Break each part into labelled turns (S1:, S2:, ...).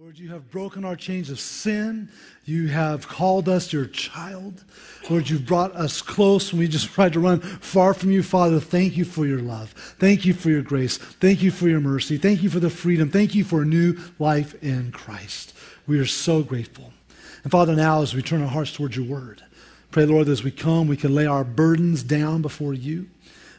S1: Lord, you have broken our chains of sin. You have called us your child. Lord, you've brought us close when we just tried to run far from you. Father, thank you for your love. Thank you for your grace. Thank you for your mercy. Thank you for the freedom. Thank you for a new life in Christ. We are so grateful. And Father, now as we turn our hearts towards your word, pray, Lord, that as we come, we can lay our burdens down before you.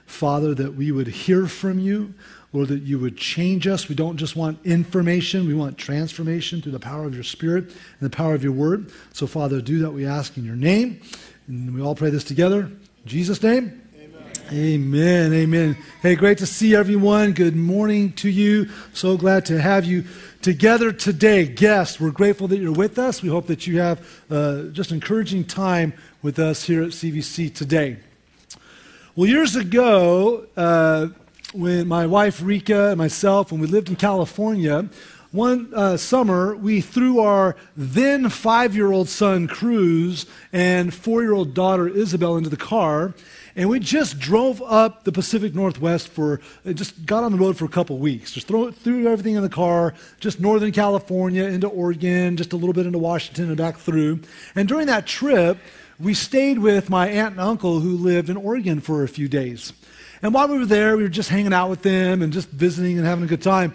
S1: Father, that we would hear from you. Lord, that you would change us. We don't just want information, we want transformation through the power of your Spirit and the power of your word. So, Father, do that we ask in your name. And we all pray this together. In Jesus' name. Amen. Amen. Hey, great to see everyone. Good morning to you. So glad to have you together today. Guests, we're grateful that you're with us. We hope that you have uh, just encouraging time with us here at CVC today. Well, years ago, uh, when my wife Rika and myself, when we lived in California, one uh, summer we threw our then five year old son Cruz and four year old daughter Isabel into the car. And we just drove up the Pacific Northwest for, uh, just got on the road for a couple weeks. Just throw, threw everything in the car, just Northern California into Oregon, just a little bit into Washington and back through. And during that trip, we stayed with my aunt and uncle who lived in Oregon for a few days. And while we were there, we were just hanging out with them and just visiting and having a good time.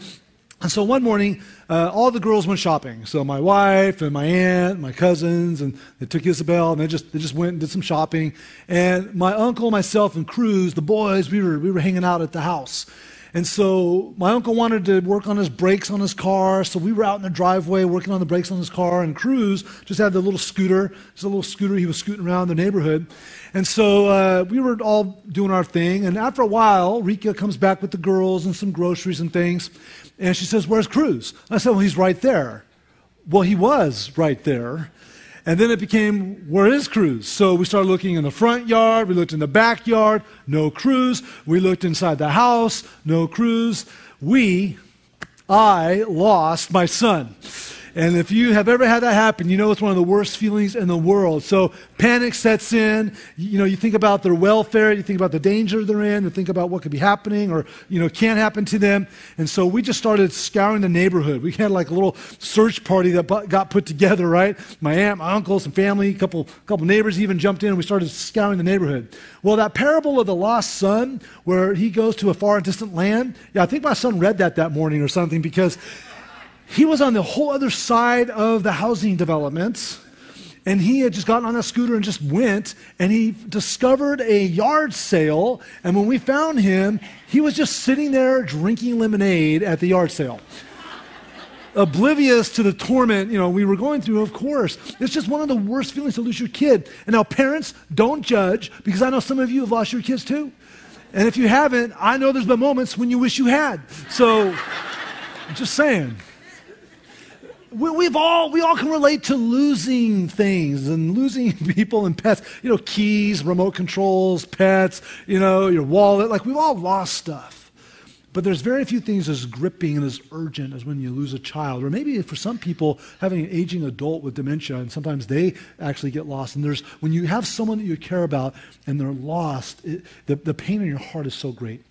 S1: And so one morning, uh, all the girls went shopping. So my wife and my aunt, my cousins, and they took Isabel, and they just they just went and did some shopping. And my uncle, myself, and Cruz, the boys, we were we were hanging out at the house. And so my uncle wanted to work on his brakes on his car, so we were out in the driveway working on the brakes on his car, and Cruz just had the little scooter, just a little scooter he was scooting around the neighborhood. And so uh, we were all doing our thing, and after a while, Rika comes back with the girls and some groceries and things, and she says, Where's Cruz? I said, Well, he's right there. Well, he was right there. And then it became, where is Cruz? So we started looking in the front yard, we looked in the backyard, no Cruz. We looked inside the house, no Cruz. We, I lost my son. And if you have ever had that happen, you know it's one of the worst feelings in the world. So panic sets in. You know, you think about their welfare, you think about the danger they're in, you think about what could be happening or, you know, can't happen to them. And so we just started scouring the neighborhood. We had like a little search party that got put together, right? My aunt, my uncle, some family, a couple, couple neighbors even jumped in and we started scouring the neighborhood. Well, that parable of the lost son, where he goes to a far and distant land, yeah, I think my son read that that morning or something because he was on the whole other side of the housing developments. And he had just gotten on that scooter and just went, and he discovered a yard sale. And when we found him, he was just sitting there drinking lemonade at the yard sale. Oblivious to the torment, you know, we were going through, of course. It's just one of the worst feelings to lose your kid. And now, parents, don't judge, because I know some of you have lost your kids too. And if you haven't, I know there's been moments when you wish you had. So, just saying we, have all we all can relate to losing things and losing people and pets. You know keys remote controls pets you know your wallet. Like we've all lost stuff. But there's very few things as gripping and as urgent as when you lose a child. Or maybe for some people having an aging adult with dementia and sometimes they actually get lost. And there's when you have someone that you care about and they're lost it, the, the pain in your heart is so great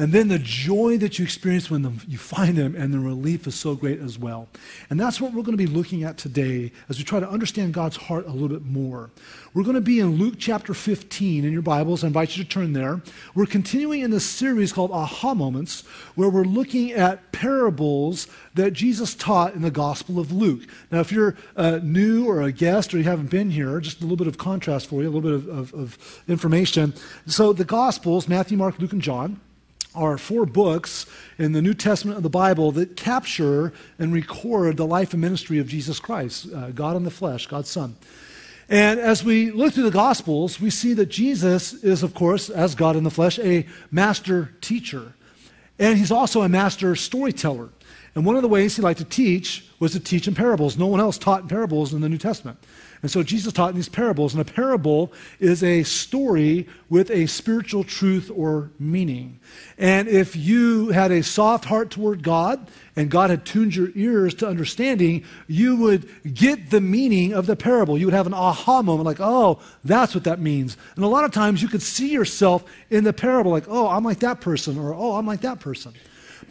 S1: and then the joy that you experience when the, you find them and the relief is so great as well. And that's what we're going to be looking at today as we try to understand God's heart a little bit more. We're going to be in Luke chapter 15 in your Bibles. I invite you to turn there. We're continuing in this series called Aha Moments, where we're looking at parables that Jesus taught in the Gospel of Luke. Now, if you're uh, new or a guest or you haven't been here, just a little bit of contrast for you, a little bit of, of, of information. So, the Gospels Matthew, Mark, Luke, and John are four books in the New Testament of the Bible that capture and record the life and ministry of Jesus Christ, uh, God in the flesh, God's Son. And as we look through the Gospels, we see that Jesus is, of course, as God in the flesh, a master teacher. And he's also a master storyteller. And one of the ways he liked to teach was to teach in parables. No one else taught in parables in the New Testament. And so Jesus taught in these parables. And a parable is a story with a spiritual truth or meaning. And if you had a soft heart toward God and God had tuned your ears to understanding, you would get the meaning of the parable. You would have an aha moment like, oh, that's what that means. And a lot of times you could see yourself in the parable like, oh, I'm like that person, or oh, I'm like that person.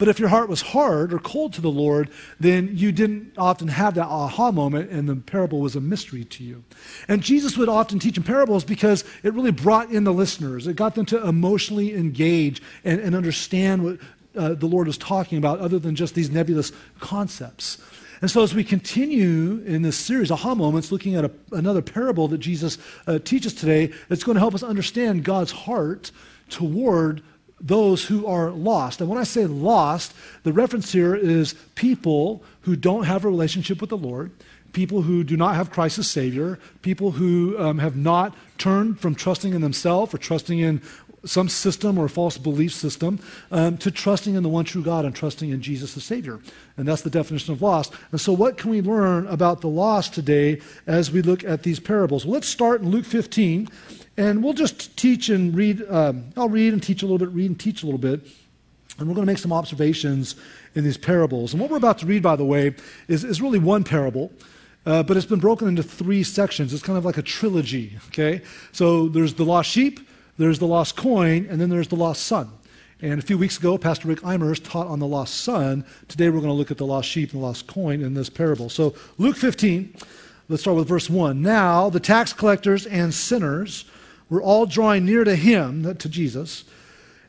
S1: But if your heart was hard or cold to the Lord, then you didn't often have that aha moment, and the parable was a mystery to you. And Jesus would often teach in parables because it really brought in the listeners. It got them to emotionally engage and, and understand what uh, the Lord was talking about, other than just these nebulous concepts. And so, as we continue in this series, Aha Moments, looking at a, another parable that Jesus uh, teaches today, it's going to help us understand God's heart toward those who are lost. And when I say lost, the reference here is people who don't have a relationship with the Lord, people who do not have Christ as Savior, people who um, have not turned from trusting in themselves or trusting in some system or false belief system um, to trusting in the one true God and trusting in Jesus the Savior. And that's the definition of lost. And so, what can we learn about the lost today as we look at these parables? Well, let's start in Luke 15, and we'll just teach and read. Um, I'll read and teach a little bit, read and teach a little bit. And we're going to make some observations in these parables. And what we're about to read, by the way, is, is really one parable. Uh, but it's been broken into three sections. It's kind of like a trilogy, okay? So there's the lost sheep, there's the lost coin, and then there's the lost son. And a few weeks ago, Pastor Rick Eimers taught on the lost son. Today, we're going to look at the lost sheep and the lost coin in this parable. So, Luke 15, let's start with verse 1. Now, the tax collectors and sinners were all drawing near to him, to Jesus.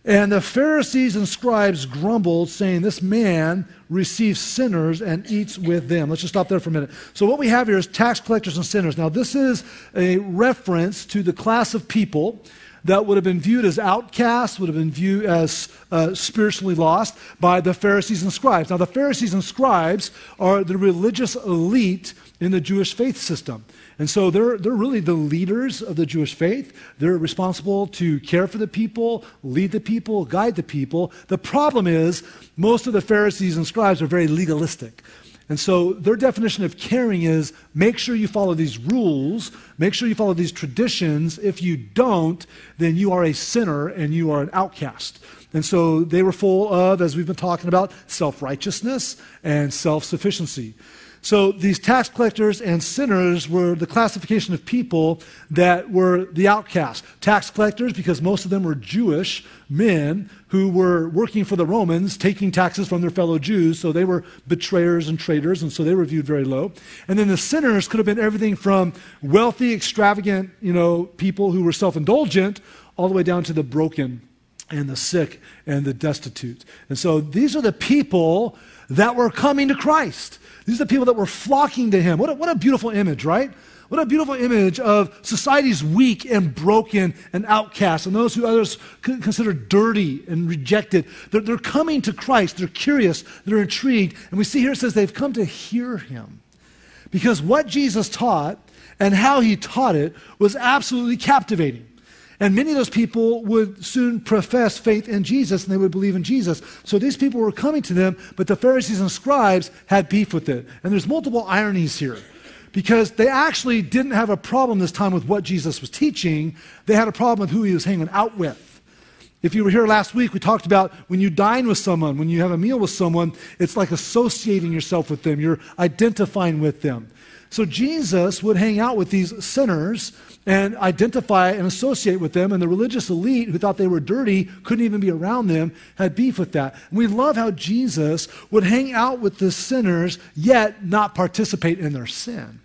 S1: And the Pharisees and scribes grumbled, saying, This man receives sinners and eats with them. Let's just stop there for a minute. So, what we have here is tax collectors and sinners. Now, this is a reference to the class of people that would have been viewed as outcasts, would have been viewed as uh, spiritually lost by the Pharisees and scribes. Now, the Pharisees and scribes are the religious elite in the Jewish faith system. And so they're, they're really the leaders of the Jewish faith. They're responsible to care for the people, lead the people, guide the people. The problem is, most of the Pharisees and scribes are very legalistic. And so their definition of caring is make sure you follow these rules, make sure you follow these traditions. If you don't, then you are a sinner and you are an outcast. And so they were full of, as we've been talking about, self righteousness and self sufficiency. So these tax collectors and sinners were the classification of people that were the outcasts. Tax collectors, because most of them were Jewish men who were working for the Romans, taking taxes from their fellow Jews, so they were betrayers and traitors, and so they were viewed very low. And then the sinners could have been everything from wealthy, extravagant, you know, people who were self-indulgent, all the way down to the broken and the sick and the destitute. And so these are the people that were coming to Christ. These are the people that were flocking to him. What a, what a beautiful image, right? What a beautiful image of society's weak and broken and outcast, and those who others consider dirty and rejected. They're, they're coming to Christ. They're curious. They're intrigued. And we see here it says they've come to hear him. Because what Jesus taught and how he taught it was absolutely captivating. And many of those people would soon profess faith in Jesus and they would believe in Jesus. So these people were coming to them, but the Pharisees and scribes had beef with it. And there's multiple ironies here because they actually didn't have a problem this time with what Jesus was teaching, they had a problem with who he was hanging out with. If you were here last week, we talked about when you dine with someone, when you have a meal with someone, it's like associating yourself with them. You're identifying with them. So Jesus would hang out with these sinners and identify and associate with them. And the religious elite who thought they were dirty, couldn't even be around them, had beef with that. And we love how Jesus would hang out with the sinners, yet not participate in their sin.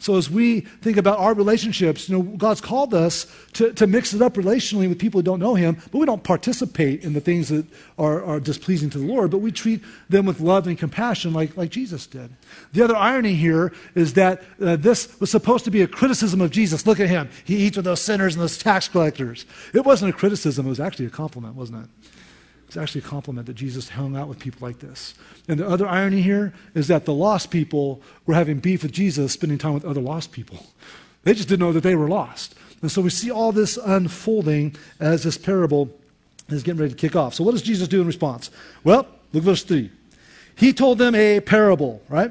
S1: So as we think about our relationships, you know, God's called us to, to mix it up relationally with people who don't know Him, but we don't participate in the things that are, are displeasing to the Lord, but we treat them with love and compassion like, like Jesus did. The other irony here is that uh, this was supposed to be a criticism of Jesus. Look at him. He eats with those sinners and those tax collectors. It wasn't a criticism, it was actually a compliment, wasn't it? It's actually a compliment that Jesus hung out with people like this. And the other irony here is that the lost people were having beef with Jesus, spending time with other lost people. They just didn't know that they were lost. And so we see all this unfolding as this parable is getting ready to kick off. So what does Jesus do in response? Well, look verse 3. He told them a parable, right?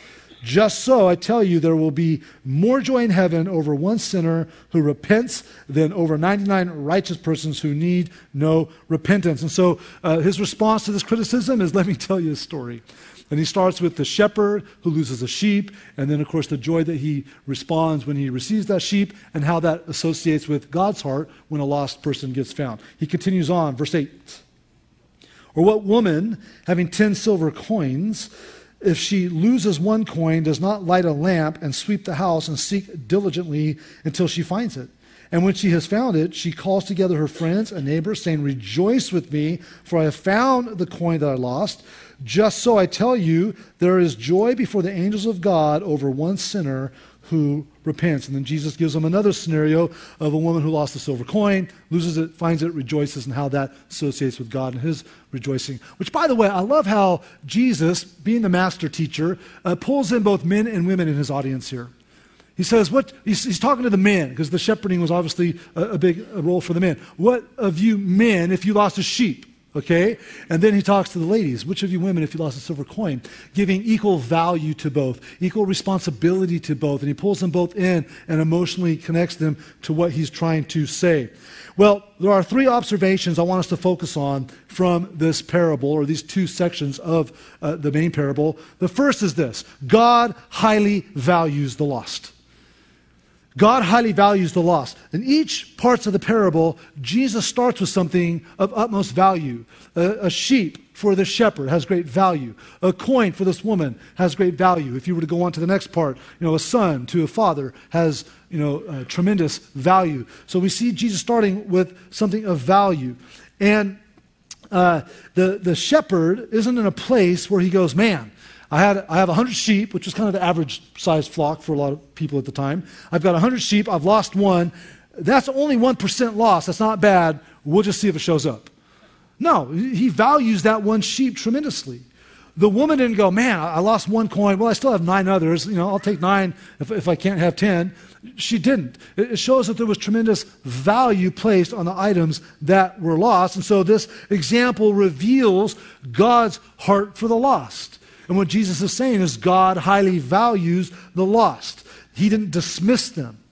S1: Just so, I tell you, there will be more joy in heaven over one sinner who repents than over 99 righteous persons who need no repentance. And so uh, his response to this criticism is let me tell you a story. And he starts with the shepherd who loses a sheep, and then, of course, the joy that he responds when he receives that sheep, and how that associates with God's heart when a lost person gets found. He continues on, verse 8. Or what woman, having 10 silver coins, if she loses one coin, does not light a lamp and sweep the house and seek diligently until she finds it? And when she has found it, she calls together her friends and neighbors, saying, Rejoice with me, for I have found the coin that I lost. Just so I tell you, there is joy before the angels of God over one sinner who repents. And then Jesus gives them another scenario of a woman who lost a silver coin, loses it, finds it, rejoices, and how that associates with God and his rejoicing. Which, by the way, I love how Jesus, being the master teacher, uh, pulls in both men and women in his audience here. He says, what, he's, he's talking to the men, because the shepherding was obviously a, a big role for the men. What of you men if you lost a sheep? Okay? And then he talks to the ladies. Which of you women, if you lost a silver coin? Giving equal value to both, equal responsibility to both. And he pulls them both in and emotionally connects them to what he's trying to say. Well, there are three observations I want us to focus on from this parable, or these two sections of uh, the main parable. The first is this God highly values the lost. God highly values the lost. In each parts of the parable, Jesus starts with something of utmost value. A, a, sheep for the shepherd has great value. A coin for this woman has great value. If you were to go on to the next part, you know, a son to a father has, you know, tremendous value. So we see Jesus starting with something of value. And uh, the, the shepherd isn't in a place where he goes, man, I, had, I have 100 sheep, which was kind of the average size flock for a lot of people at the time. I've got 100 sheep. I've lost one. That's only 1% loss. That's not bad. We'll just see if it shows up. No, he values that one sheep tremendously. The woman didn't go, man, I lost one coin. Well, I still have nine others. You know, I'll take nine if, if I can't have 10. She didn't. It shows that there was tremendous value placed on the items that were lost. And so this example reveals God's heart for the lost. And what Jesus is saying is God highly values the lost. He didn't dismiss them,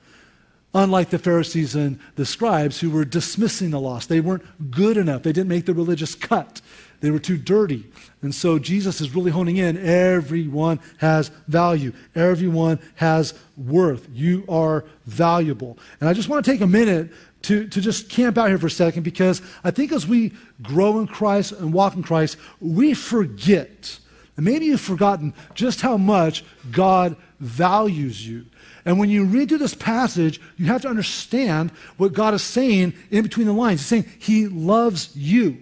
S1: unlike the Pharisees and the scribes who were dismissing the lost. They weren't good enough, they didn't make the religious cut. They were too dirty. And so Jesus is really honing in. Everyone has value. Everyone has worth. You are valuable. And I just want to take a minute to, to just camp out here for a second because I think as we grow in Christ and walk in Christ, we forget and maybe you've forgotten just how much God values you. And when you read through this passage, you have to understand what God is saying in between the lines. He's saying He loves you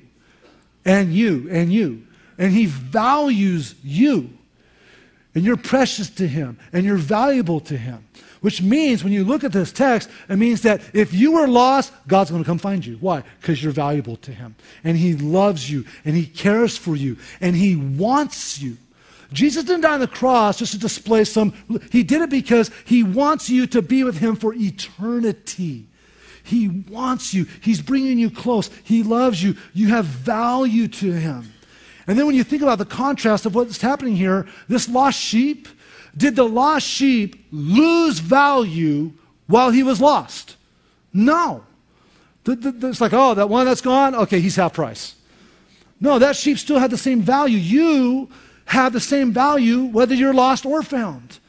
S1: and you and you. And He values you. And you're precious to Him and you're valuable to Him. Which means, when you look at this text, it means that if you were lost, God's going to come find you. Why? Because you're valuable to Him. And He loves you, and He cares for you, and He wants you. Jesus didn't die on the cross just to display some, He did it because He wants you to be with Him for eternity. He wants you, He's bringing you close, He loves you, you have value to Him. And then when you think about the contrast of what's happening here, this lost sheep, did the lost sheep lose value while he was lost? No. It's like, oh, that one that's gone, okay, he's half price. No, that sheep still had the same value. You have the same value whether you're lost or found.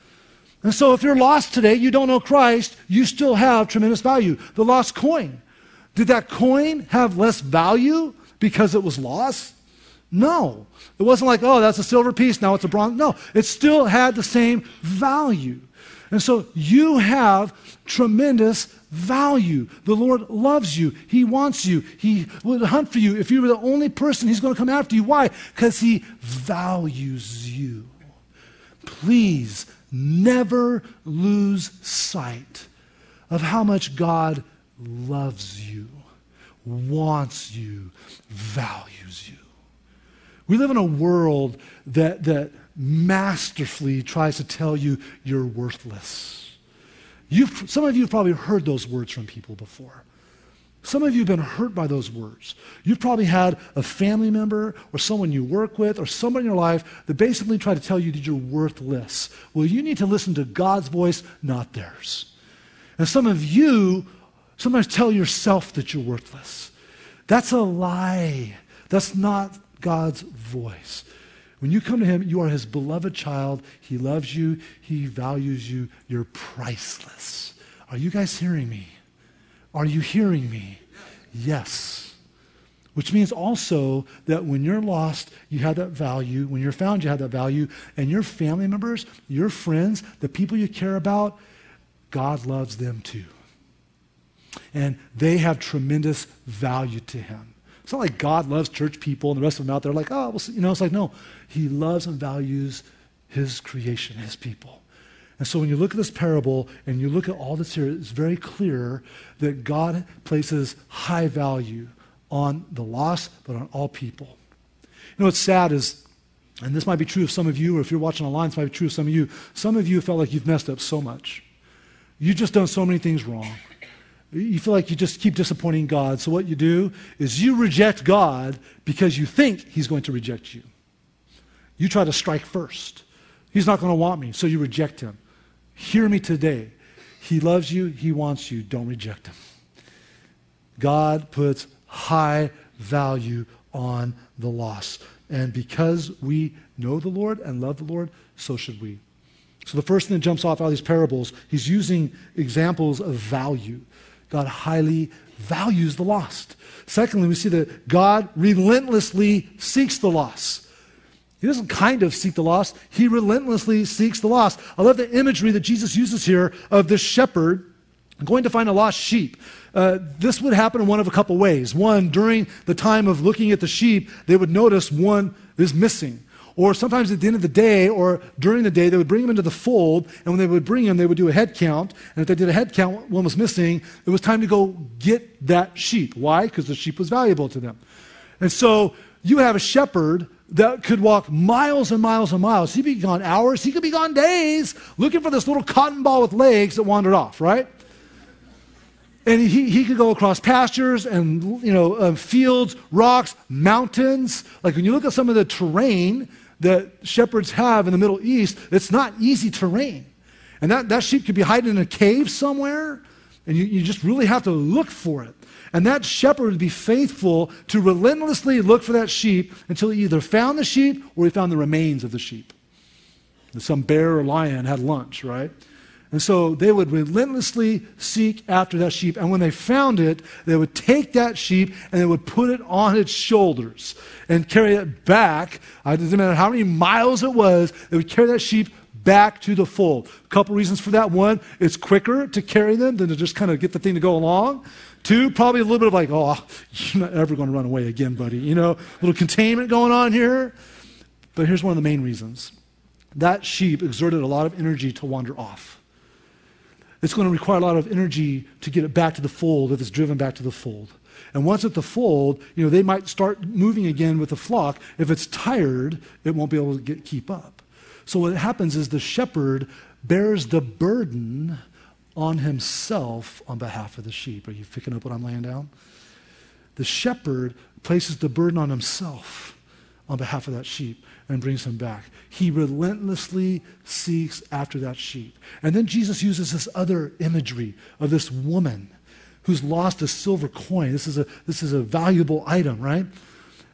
S1: And so if you're lost today, you don't know Christ, you still have tremendous value. The lost coin. Did that coin have less value because it was lost? No. It wasn't like, oh, that's a silver piece, now it's a bronze. No, it still had the same value. And so you have tremendous value. The Lord loves you. He wants you. He will hunt for you. If you were the only person, He's going to come after you. Why? Because He values you. Please never lose sight of how much God loves you, wants you, values you. We live in a world that, that masterfully tries to tell you you're worthless. You've, some of you have probably heard those words from people before. Some of you have been hurt by those words. You've probably had a family member or someone you work with or someone in your life that basically tried to tell you that you're worthless. Well, you need to listen to God's voice, not theirs. And some of you sometimes tell yourself that you're worthless. That's a lie. That's not God's voice. When you come to Him, you are His beloved child. He loves you, He values you. You're priceless. Are you guys hearing me? Are you hearing me? Yes. Which means also that when you're lost, you have that value. When you're found, you have that value. And your family members, your friends, the people you care about, God loves them too. And they have tremendous value to Him. It's not like God loves church people and the rest of them out there like, oh, well, you know, it's like, no. He loves and values His creation, His people. And so when you look at this parable and you look at all this here, it's very clear that God places high value on the lost, but on all people. You know what's sad is, and this might be true of some of you, or if you're watching online, this might be true of some of you. Some of you felt like you've messed up so much. You've just done so many things wrong. You feel like you just keep disappointing God. So what you do is you reject God because you think He's going to reject you. You try to strike first. He's not going to want me, so you reject Him. Hear me today. He loves you, He wants you. Don't reject Him. God puts high value on the loss. And because we know the Lord and love the Lord, so should we. So the first thing that jumps off out of these parables, he's using examples of value. God highly values the lost. Secondly, we see that God relentlessly seeks the lost. He doesn't kind of seek the lost, he relentlessly seeks the lost. I love the imagery that Jesus uses here of this shepherd going to find a lost sheep. Uh, this would happen in one of a couple ways. One, during the time of looking at the sheep, they would notice one is missing. Or sometimes at the end of the day or during the day, they would bring him into the fold, and when they would bring him, they would do a head count. And if they did a head count, one was missing, it was time to go get that sheep. Why? Because the sheep was valuable to them. And so you have a shepherd that could walk miles and miles and miles. He'd be gone hours, he could be gone days looking for this little cotton ball with legs that wandered off, right? And he, he could go across pastures and you know uh, fields, rocks, mountains. Like when you look at some of the terrain that shepherds have in the Middle East, it's not easy terrain. And that, that sheep could be hiding in a cave somewhere, and you, you just really have to look for it. And that shepherd would be faithful to relentlessly look for that sheep until he either found the sheep or he found the remains of the sheep. some bear or lion had lunch, right? And so they would relentlessly seek after that sheep. And when they found it, they would take that sheep and they would put it on its shoulders and carry it back. Uh, it doesn't matter how many miles it was, they would carry that sheep back to the fold. A couple reasons for that. One, it's quicker to carry them than to just kind of get the thing to go along. Two, probably a little bit of like, oh, you're not ever going to run away again, buddy. You know, a little containment going on here. But here's one of the main reasons that sheep exerted a lot of energy to wander off. It's going to require a lot of energy to get it back to the fold if it's driven back to the fold. And once at the fold, you know, they might start moving again with the flock. If it's tired, it won't be able to get, keep up. So what happens is the shepherd bears the burden on himself on behalf of the sheep. Are you picking up what I'm laying down? The shepherd places the burden on himself on behalf of that sheep and brings him back. He relentlessly seeks after that sheep. And then Jesus uses this other imagery of this woman who's lost a silver coin. This is a, this is a valuable item, right?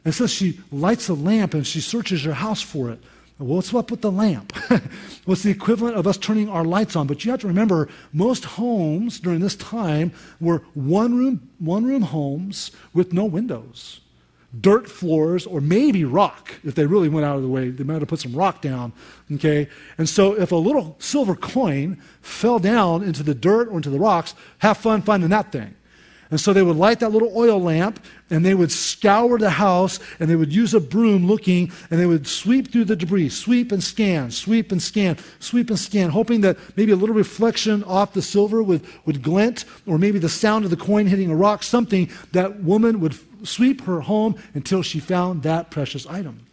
S1: And so she lights a lamp and she searches her house for it. Well, what's up with the lamp? What's the equivalent of us turning our lights on? But you have to remember, most homes during this time were one room, one room homes with no windows, dirt floors, or maybe rock. If they really went out of the way, they might have put some rock down. Okay? And so if a little silver coin fell down into the dirt or into the rocks, have fun finding that thing. And so they would light that little oil lamp and they would scour the house and they would use a broom looking and they would sweep through the debris, sweep and scan, sweep and scan, sweep and scan, hoping that maybe a little reflection off the silver would, would glint or maybe the sound of the coin hitting a rock, something that woman would sweep her home until she found that precious item.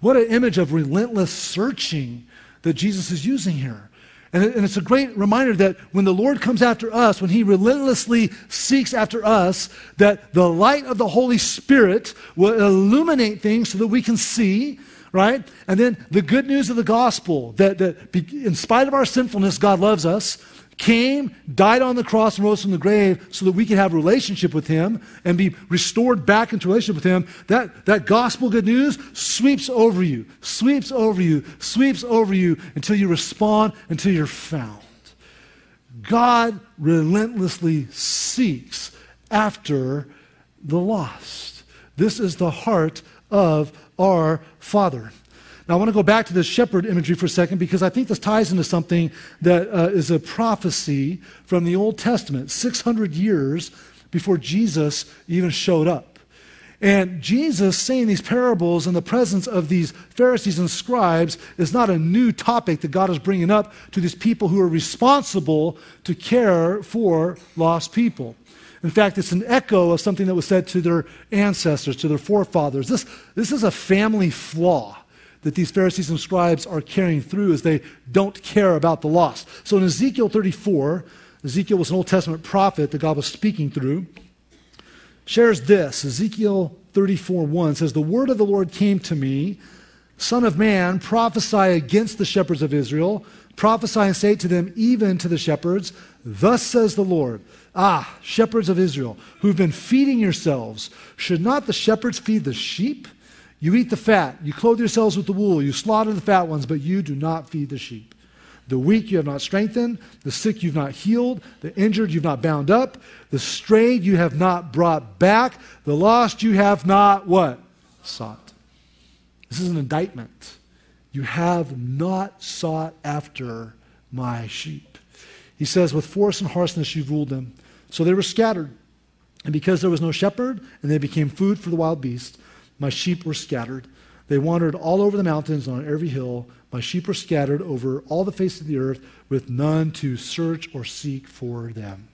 S1: What an image of relentless searching that Jesus is using here. And, it's a great reminder that when the Lord comes after us, when He relentlessly seeks after us, that the light of the Holy Spirit will illuminate things so that we can see, right? And then the good news of the gospel that, that in spite of our sinfulness, God loves us came, died on the cross, and rose from the grave so that we can have a relationship with him and be restored back into relationship with him, that, that gospel good news sweeps over you, sweeps over you, sweeps over you until you respond, until you're found. God relentlessly seeks after the lost. This is the heart of our Father. Now, I want to go back to the shepherd imagery for a second because I think this ties into something that uh, is a prophecy from the Old Testament, 600 years before Jesus even showed up. And Jesus saying these parables in the presence of these Pharisees and scribes is not a new topic that God is bringing up to these people who are responsible to care for lost people. In fact, it's an echo of something that was said to their ancestors, to their forefathers. This, this is a family flaw that these Pharisees and scribes are carrying through is they don't care about the lost. So in Ezekiel 34, Ezekiel was an Old Testament prophet that God was speaking through, shares this. Ezekiel 34 1 says, The word of the Lord came to me, Son of man, prophesy against the shepherds of Israel. Prophesy and say to them, even to the shepherds, Thus says the Lord, Ah, shepherds of Israel, who've been feeding yourselves, should not the shepherds feed the sheep? You eat the fat, you clothe yourselves with the wool, you slaughter the fat ones, but you do not feed the sheep. The weak you have not strengthened, the sick you've not healed, the injured you've not bound up, the strayed you have not brought back, the lost you have not what? Sought. This is an indictment. You have not sought after my sheep. He says, With force and harshness you've ruled them. So they were scattered. And because there was no shepherd, and they became food for the wild beasts, my sheep were scattered. They wandered all over the mountains on every hill. My sheep were scattered over all the face of the earth, with none to search or seek for them.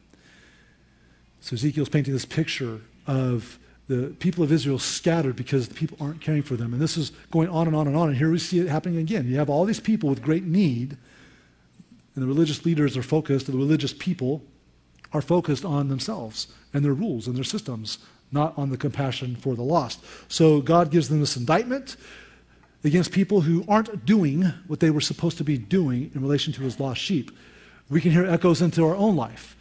S1: So Ezekiel's painting this picture of the people of Israel scattered because the people aren't caring for them. And this is going on and on and on. And here we see it happening again. You have all these people with great need, and the religious leaders are focused, the religious people are focused on themselves and their rules and their systems not on the compassion for the lost. So God gives them this indictment against people who aren't doing what they were supposed to be doing in relation to his lost sheep. We can hear echoes into our own life.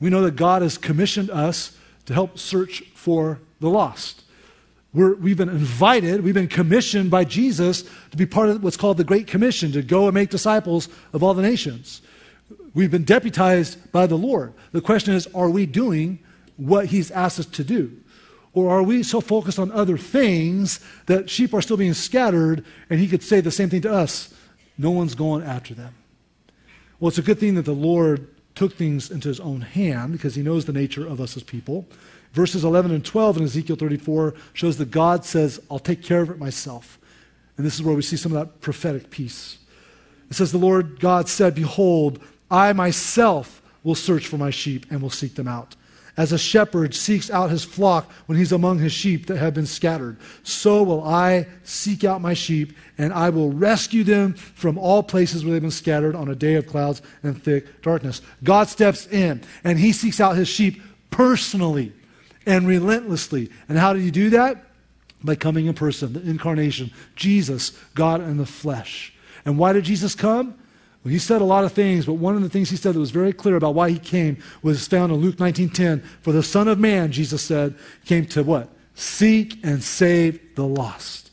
S1: We know that God has commissioned us to help search for the lost. we have been invited, we've been commissioned by Jesus to be part of what's called the Great Commission, to go and make disciples of all the nations. We've been deputized by the Lord. The question is, are we doing what he's asked us to do? Or are we so focused on other things that sheep are still being scattered and he could say the same thing to us? No one's going after them. Well, it's a good thing that the Lord took things into his own hand because he knows the nature of us as people. Verses 11 and 12 in Ezekiel 34 shows that God says, I'll take care of it myself. And this is where we see some of that prophetic piece. It says, The Lord God said, Behold, I myself will search for my sheep and will seek them out. As a shepherd seeks out his flock when he's among his sheep that have been scattered, so will I seek out my sheep, and I will rescue them from all places where they've been scattered on a day of clouds and thick darkness. God steps in, and he seeks out his sheep personally and relentlessly. And how did he do that? By coming in person, the incarnation, Jesus, God in the flesh. And why did Jesus come? Well, he said a lot of things, but one of the things he said that was very clear about why he came was found in Luke 19:10. For the Son of Man, Jesus said, came to what? Seek and save the lost.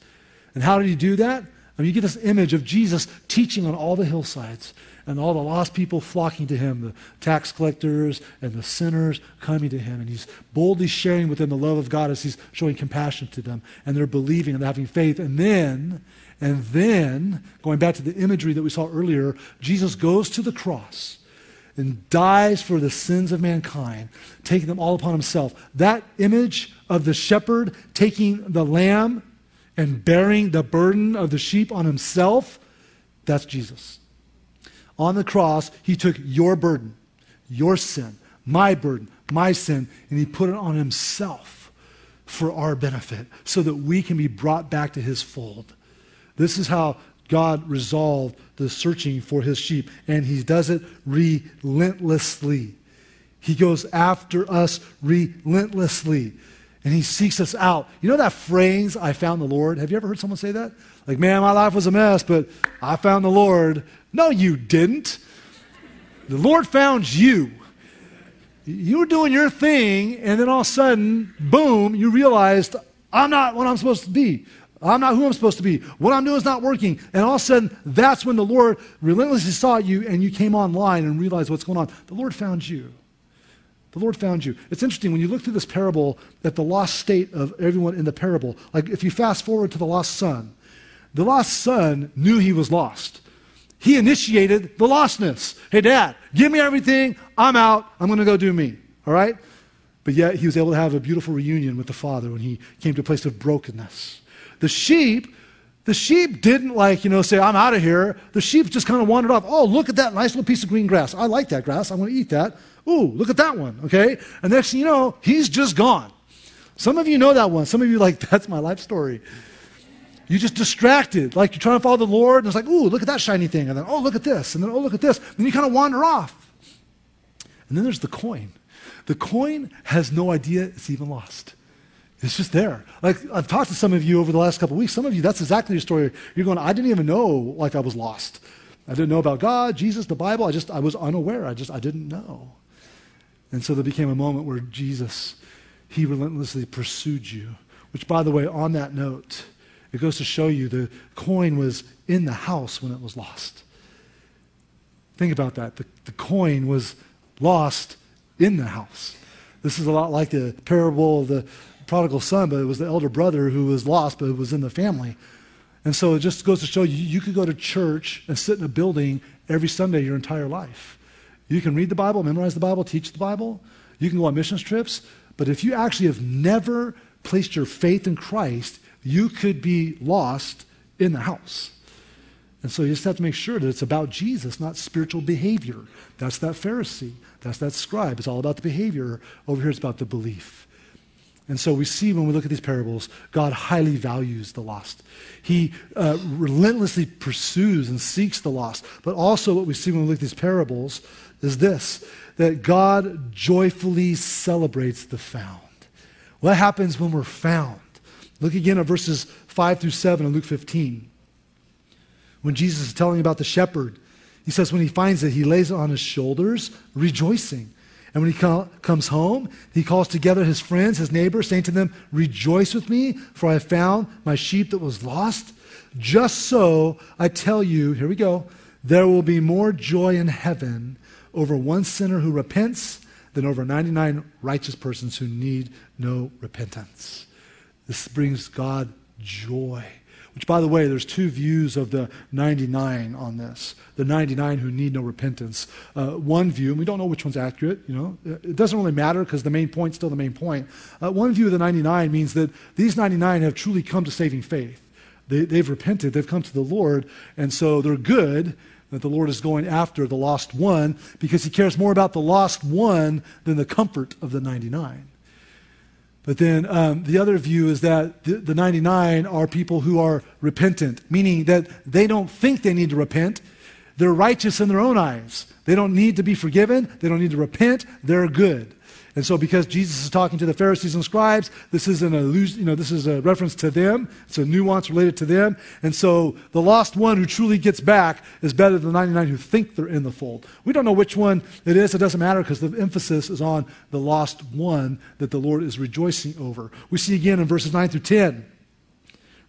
S1: And how did he do that? I mean, you get this image of Jesus teaching on all the hillsides and all the lost people flocking to him, the tax collectors and the sinners coming to him. And he's boldly sharing with them the love of God as he's showing compassion to them. And they're believing and they're having faith. And then and then, going back to the imagery that we saw earlier, Jesus goes to the cross and dies for the sins of mankind, taking them all upon himself. That image of the shepherd taking the lamb and bearing the burden of the sheep on himself, that's Jesus. On the cross, he took your burden, your sin, my burden, my sin, and he put it on himself for our benefit so that we can be brought back to his fold. This is how God resolved the searching for his sheep, and he does it relentlessly. He goes after us relentlessly, and he seeks us out. You know that phrase, I found the Lord? Have you ever heard someone say that? Like, man, my life was a mess, but I found the Lord. No, you didn't. The Lord found you. You were doing your thing, and then all of a sudden, boom, you realized, I'm not what I'm supposed to be. I'm not who I'm supposed to be. What I'm doing is not working. And all of a sudden, that's when the Lord relentlessly saw you and you came online and realized what's going on. The Lord found you. The Lord found you. It's interesting when you look through this parable at the lost state of everyone in the parable. Like if you fast forward to the lost son, the lost son knew he was lost. He initiated the lostness. Hey, dad, give me everything. I'm out. I'm going to go do me. All right? But yet he was able to have a beautiful reunion with the father when he came to a place of brokenness. The sheep, the sheep didn't like, you know, say, I'm out of here. The sheep just kind of wandered off. Oh, look at that nice little piece of green grass. I like that grass. I'm going to eat that. Ooh, look at that one. Okay? And next thing you know, he's just gone. Some of you know that one. Some of you like, that's my life story. You're just distracted. Like you're trying to follow the Lord, and it's like, ooh, look at that shiny thing. And then, oh, look at this. And then, oh, look at this. And Then you kind of wander off. And then there's the coin. The coin has no idea it's even lost. It's just there. Like I've talked to some of you over the last couple weeks. Some of you, that's exactly your story. You're going, I didn't even know like I was lost. I didn't know about God, Jesus, the Bible. I just I was unaware. I just I didn't know. And so there became a moment where Jesus, he relentlessly pursued you. Which by the way, on that note, it goes to show you the coin was in the house when it was lost. Think about that. The, the coin was lost in the house. This is a lot like the parable of the prodigal son, but it was the elder brother who was lost, but it was in the family. And so it just goes to show you, you could go to church and sit in a building every Sunday your entire life. You can read the Bible, memorize the Bible, teach the Bible. You can go on missions trips. But if you actually have never placed your faith in Christ, you could be lost in the house. And so you just have to make sure that it's about Jesus, not spiritual behavior. That's that Pharisee. That's that scribe. It's all about the behavior. Over here, it's about the belief. And so we see when we look at these parables, God highly values the lost. He uh, relentlessly pursues and seeks the lost. But also, what we see when we look at these parables is this that God joyfully celebrates the found. What happens when we're found? Look again at verses 5 through 7 in Luke 15. When Jesus is telling about the shepherd, he says, when he finds it, he lays it on his shoulders, rejoicing. And when he co- comes home, he calls together his friends, his neighbors, saying to them, Rejoice with me, for I found my sheep that was lost. Just so, I tell you, here we go, there will be more joy in heaven over one sinner who repents than over 99 righteous persons who need no repentance. This brings God joy. Which, by the way, there's two views of the 99 on this. The 99 who need no repentance. Uh, one view, and we don't know which one's accurate, you know, it doesn't really matter because the main point's still the main point. Uh, one view of the 99 means that these 99 have truly come to saving faith. They, they've repented, they've come to the Lord, and so they're good that the Lord is going after the lost one because he cares more about the lost one than the comfort of the 99. But then um, the other view is that the, the 99 are people who are repentant, meaning that they don't think they need to repent. They're righteous in their own eyes. They don't need to be forgiven. They don't need to repent. They're good. And so, because Jesus is talking to the Pharisees and scribes, this is an allusion, you know, this is a reference to them. It's a nuance related to them. And so, the lost one who truly gets back is better than the 99 who think they're in the fold. We don't know which one it is. It doesn't matter because the emphasis is on the lost one that the Lord is rejoicing over. We see again in verses 9 through 10,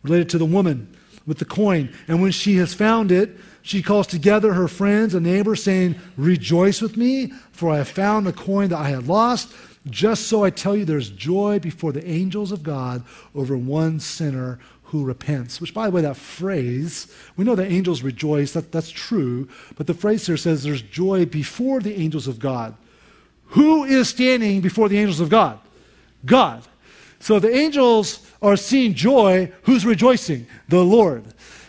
S1: related to the woman with the coin. And when she has found it, she calls together her friends and neighbors, saying, Rejoice with me, for I have found the coin that I had lost. Just so I tell you, there's joy before the angels of God over one sinner who repents. Which, by the way, that phrase, we know the angels rejoice, that, that's true, but the phrase here says there's joy before the angels of God. Who is standing before the angels of God? God. So the angels are seeing joy. Who's rejoicing? The Lord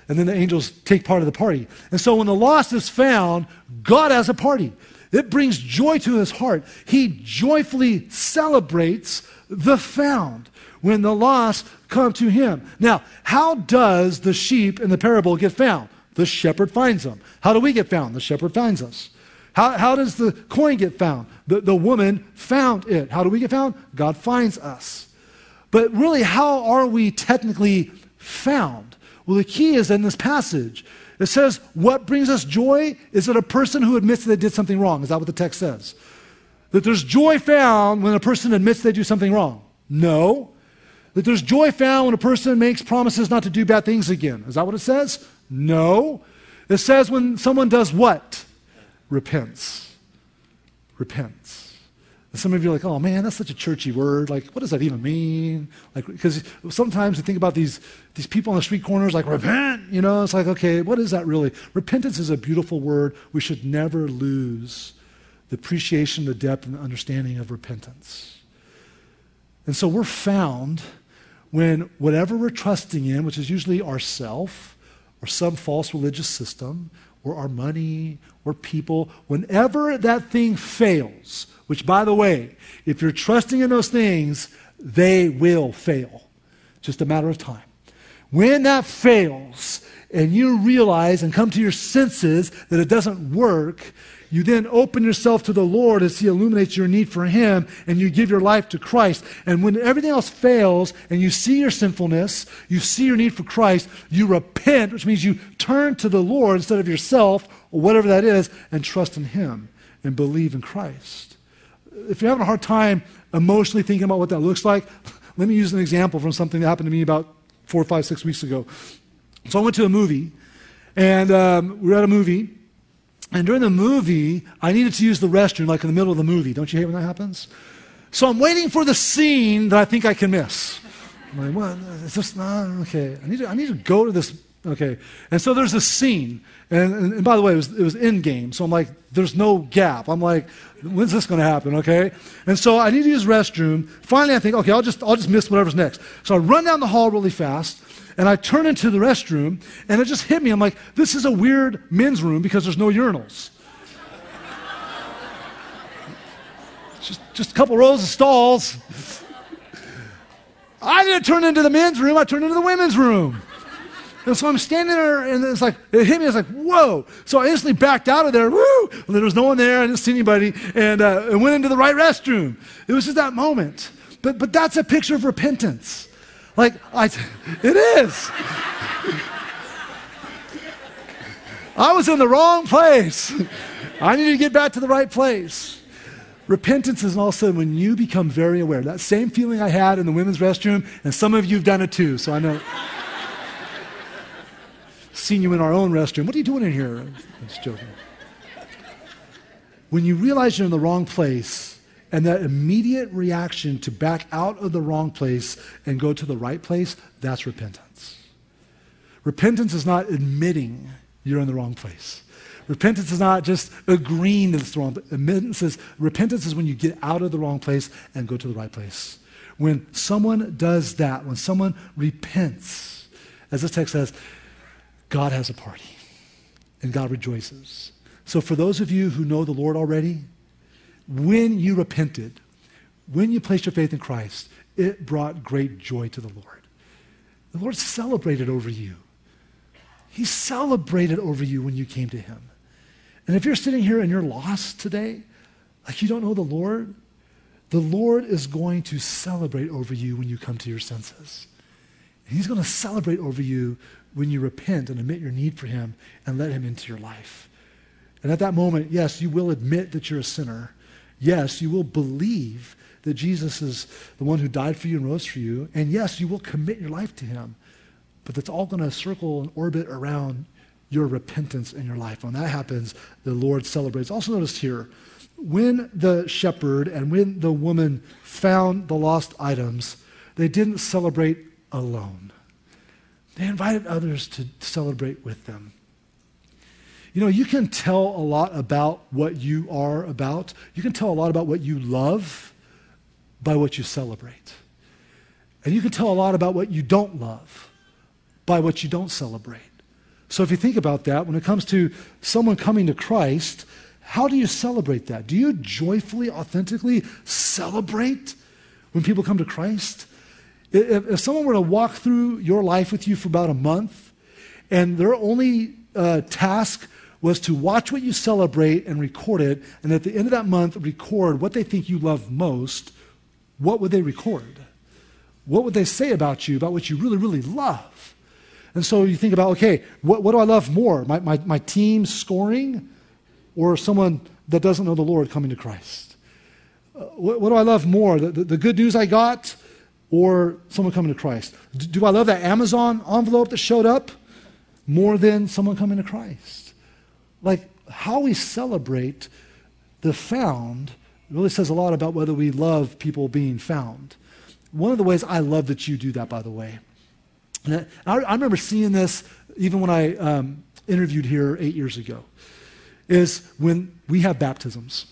S1: and then the angels take part of the party. And so when the lost is found, God has a party. It brings joy to his heart. He joyfully celebrates the found when the lost come to him. Now, how does the sheep in the parable get found? The shepherd finds them. How do we get found? The shepherd finds us. How, how does the coin get found? The, the woman found it. How do we get found? God finds us. But really, how are we technically found? Well, the key is in this passage. It says, What brings us joy is that a person who admits that they did something wrong. Is that what the text says? That there's joy found when a person admits they do something wrong. No. That there's joy found when a person makes promises not to do bad things again. Is that what it says? No. It says when someone does what? Repents. Repents. And some of you are like, oh man, that's such a churchy word. Like, what does that even mean? Like, because sometimes you think about these, these people on the street corners, like, repent, you know, it's like, okay, what is that really? Repentance is a beautiful word. We should never lose the appreciation, the depth, and the understanding of repentance. And so we're found when whatever we're trusting in, which is usually ourself or some false religious system or our money or people, whenever that thing fails, which, by the way, if you're trusting in those things, they will fail. Just a matter of time. When that fails and you realize and come to your senses that it doesn't work, you then open yourself to the Lord as He illuminates your need for Him and you give your life to Christ. And when everything else fails and you see your sinfulness, you see your need for Christ, you repent, which means you turn to the Lord instead of yourself or whatever that is and trust in Him and believe in Christ if you're having a hard time emotionally thinking about what that looks like, let me use an example from something that happened to me about four, five, six weeks ago. So I went to a movie, and um, we were at a movie, and during the movie, I needed to use the restroom, like in the middle of the movie. Don't you hate when that happens? So I'm waiting for the scene that I think I can miss. I'm like, what? It's just not, okay. I need, to, I need to go to this Okay. And so there's a scene. And, and, and, by the way, it was, it was Endgame. So I'm like, there's no gap. I'm like, when's this going to happen? Okay. And so I need to use restroom. Finally, I think, okay, I'll just, I'll just miss whatever's next. So I run down the hall really fast. And I turn into the restroom. And it just hit me. I'm like, this is a weird men's room because there's no urinals. just, just a couple rows of stalls. I didn't turn into the men's room. I turned into the women's room. And so I'm standing there, and it's like, it hit me. I was like, whoa. So I instantly backed out of there. Woo! There was no one there. I didn't see anybody. And, uh, and went into the right restroom. It was just that moment. But, but that's a picture of repentance. Like, I, it is. I was in the wrong place. I need to get back to the right place. Repentance is also when you become very aware. That same feeling I had in the women's restroom, and some of you have done it too, so I know seen you in our own restroom. What are you doing in here? I'm just joking. When you realize you're in the wrong place, and that immediate reaction to back out of the wrong place and go to the right place, that's repentance. Repentance is not admitting you're in the wrong place. Repentance is not just agreeing that it's the wrong. Admittance is, repentance is when you get out of the wrong place and go to the right place. When someone does that, when someone repents, as this text says, God has a party and God rejoices. So, for those of you who know the Lord already, when you repented, when you placed your faith in Christ, it brought great joy to the Lord. The Lord celebrated over you. He celebrated over you when you came to Him. And if you're sitting here and you're lost today, like you don't know the Lord, the Lord is going to celebrate over you when you come to your senses. He's going to celebrate over you when you repent and admit your need for Him and let Him into your life. And at that moment, yes, you will admit that you're a sinner. Yes, you will believe that Jesus is the one who died for you and rose for you. And yes, you will commit your life to Him. But that's all going to circle and orbit around your repentance in your life. When that happens, the Lord celebrates. Also, notice here, when the shepherd and when the woman found the lost items, they didn't celebrate alone. They invited others to celebrate with them. You know, you can tell a lot about what you are about. You can tell a lot about what you love by what you celebrate. And you can tell a lot about what you don't love by what you don't celebrate. So if you think about that, when it comes to someone coming to Christ, how do you celebrate that? Do you joyfully, authentically celebrate when people come to Christ? If, if someone were to walk through your life with you for about a month and their only uh, task was to watch what you celebrate and record it, and at the end of that month, record what they think you love most, what would they record? What would they say about you, about what you really, really love? And so you think about, okay, what, what do I love more? My, my, my team scoring or someone that doesn't know the Lord coming to Christ? Uh, what, what, do I love more? The, the, the, good news I got or someone coming to Christ? Do, I love that Amazon envelope that showed up more than someone coming to Christ? Like how we celebrate the found really says a lot about whether we love people being found. One of the ways I love that you do that, by the way, I, I, remember seeing this even when I um, interviewed here eight years ago, is when we have baptisms.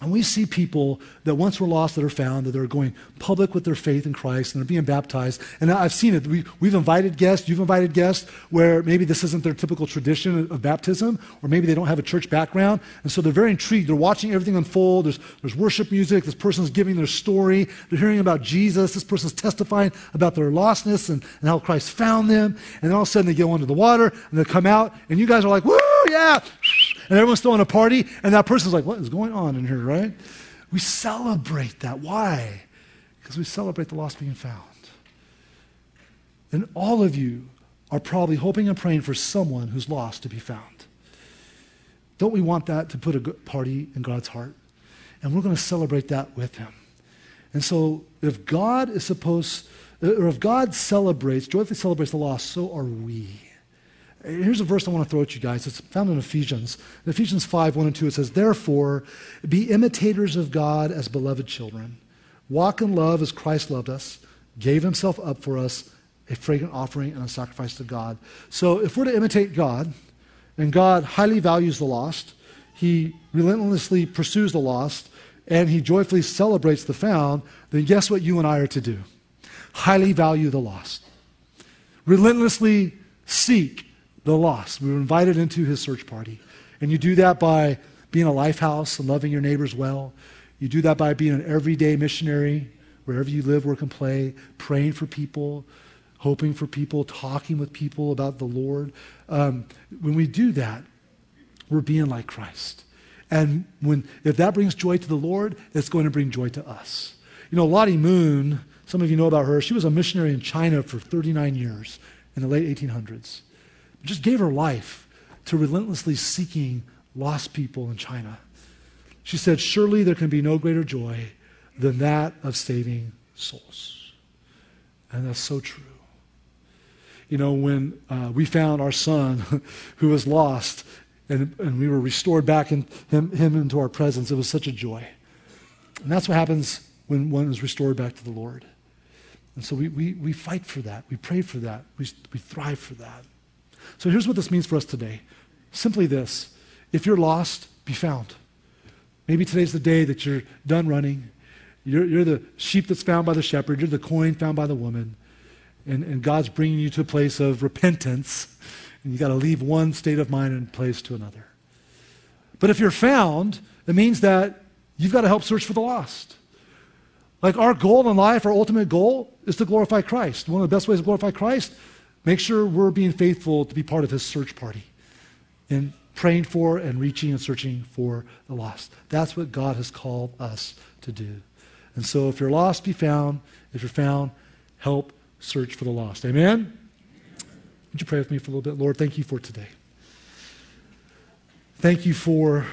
S1: And we see people that once were lost that are found, that they're going public with their faith in Christ and they're being baptized. And I've seen it. We, have invited guests, you've invited guests where maybe this isn't their typical tradition of baptism, or maybe they don't have a church background. And so they're very intrigued. They're watching everything unfold. There's, there's worship music. This person's giving their story. They're hearing about Jesus. This person's testifying about their lostness and, and how Christ found them. And then all of a sudden they go under the water and they come out, and you guys are like, woo, yeah and everyone's throwing a party, and that person's like, what is going on in here, right? We celebrate that. Why? Because we celebrate the lost being found. And all of you are probably hoping and praying for someone who's lost to be found. Don't we want that to put a party in God's heart? And we're going to celebrate that with Him. And so, if God is supposed, or if God celebrates, joyfully celebrates the lost, so are we. Here's a verse I want to throw at you guys. It's found in Ephesians. In Ephesians 5 1 and 2, it says, Therefore, be imitators of God as beloved children. Walk in love as Christ loved us, gave himself up for us, a fragrant offering and a sacrifice to God. So, if we're to imitate God, and God highly values the lost, he relentlessly pursues the lost, and he joyfully celebrates the found, then guess what you and I are to do? Highly value the lost. Relentlessly seek the lost. We were invited into his search party. And you do that by being a life house and loving your neighbors well. You do that by being an everyday missionary, wherever you live, work, and play, praying for people, hoping for people, talking with people about the Lord. Um, when we do that, we're being like Christ. And when, if that brings joy to the Lord, it's going to bring joy to us. You know, Lottie Moon, some of you know about her, she was a missionary in China for 39 years in the late 1800s just gave her life to relentlessly seeking lost people in China. She said, Surely there can be no greater joy than that of saving souls. And that's so true. You know, when uh, we found our son who was lost and, and we were restored back in him, him into our presence, it was such a joy. And that's what happens when one is restored back to the Lord. And so we, we, we fight for that. We pray for that. We, we thrive for that. So here's what this means for us today simply this if you're lost, be found. Maybe today's the day that you're done running. You're, you're the sheep that's found by the shepherd, you're the coin found by the woman. And, and God's bringing you to a place of repentance, and you got to leave one state of mind and place to another. But if you're found, it means that you've got to help search for the lost. Like our goal in life, our ultimate goal is to glorify Christ. One of the best ways to glorify Christ Make sure we're being faithful to be part of his search party in praying for and reaching and searching for the lost. That's what God has called us to do. And so if you're lost, be found. If you're found, help search for the lost. Amen? Would you pray with me for a little bit? Lord, thank you for today. Thank you for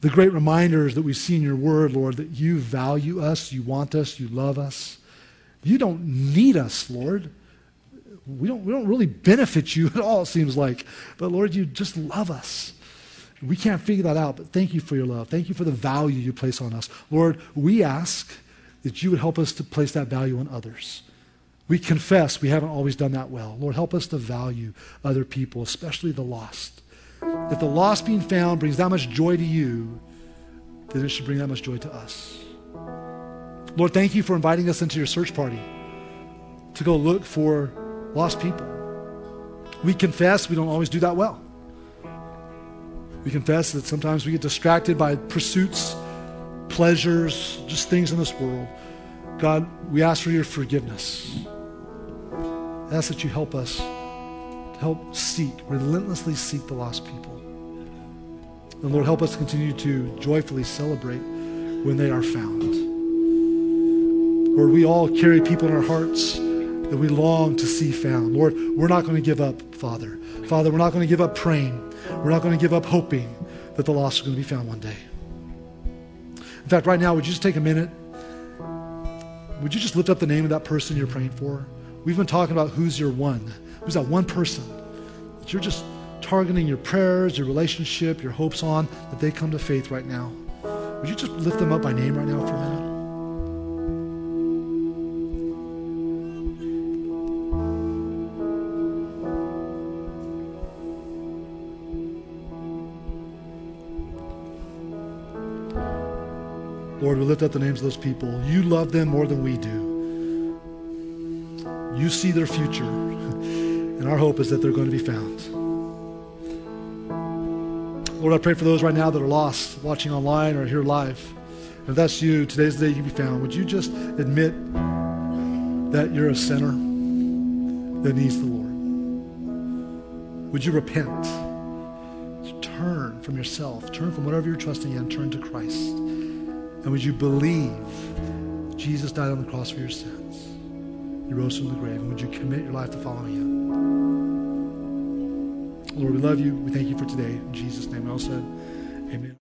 S1: the great reminders that we see in your word, Lord, that you value us, you want us, you love us. You don't need us, Lord we don't, we don't really benefit you at all, it seems like. But Lord, you just love us. We can't figure that out, but thank you for your love. Thank you for the value you place on us. Lord, we ask that you would help us to place that value on others. We confess we haven't always done that well. Lord, help us to value other people, especially the lost. If the lost being found brings that much joy to you, then it should bring that much joy to us. Lord, thank you for inviting us into your search party to go look for lost people. We confess we don't always do that well. We confess that sometimes we get distracted by pursuits, pleasures, just things in this world. God, we ask for your forgiveness. I ask that you help us to help seek, relentlessly seek the lost people. And Lord, help us continue to joyfully celebrate when they are found. Lord, we all carry people in our hearts that we long to see found. Lord, we're not going to give up, Father. Father, we're not going to give up praying. We're not going to give up hoping that the lost are going to be found one day. In fact, right now, would you just take a minute? Would you just lift up the name of that person you're praying for? We've been talking about who's your one. Who's that one person that you're just targeting your prayers, your relationship, your hopes on, that they come to faith right now? Would you just lift them up by name right now for a minute? Lord, we lift up the names of those people. You love them more than we do. You see their future, and our hope is that they're going to be found. Lord, I pray for those right now that are lost, watching online or here live. If that's you, today's the day you can be found. Would you just admit that you're a sinner that needs the Lord? Would you repent? Turn from yourself, turn from whatever you're trusting in, turn to Christ. And would you believe Jesus died on the cross for your sins? He rose from the grave. And would you commit your life to following him? Lord, we love you. We thank you for today. In Jesus' name, we all said, Amen.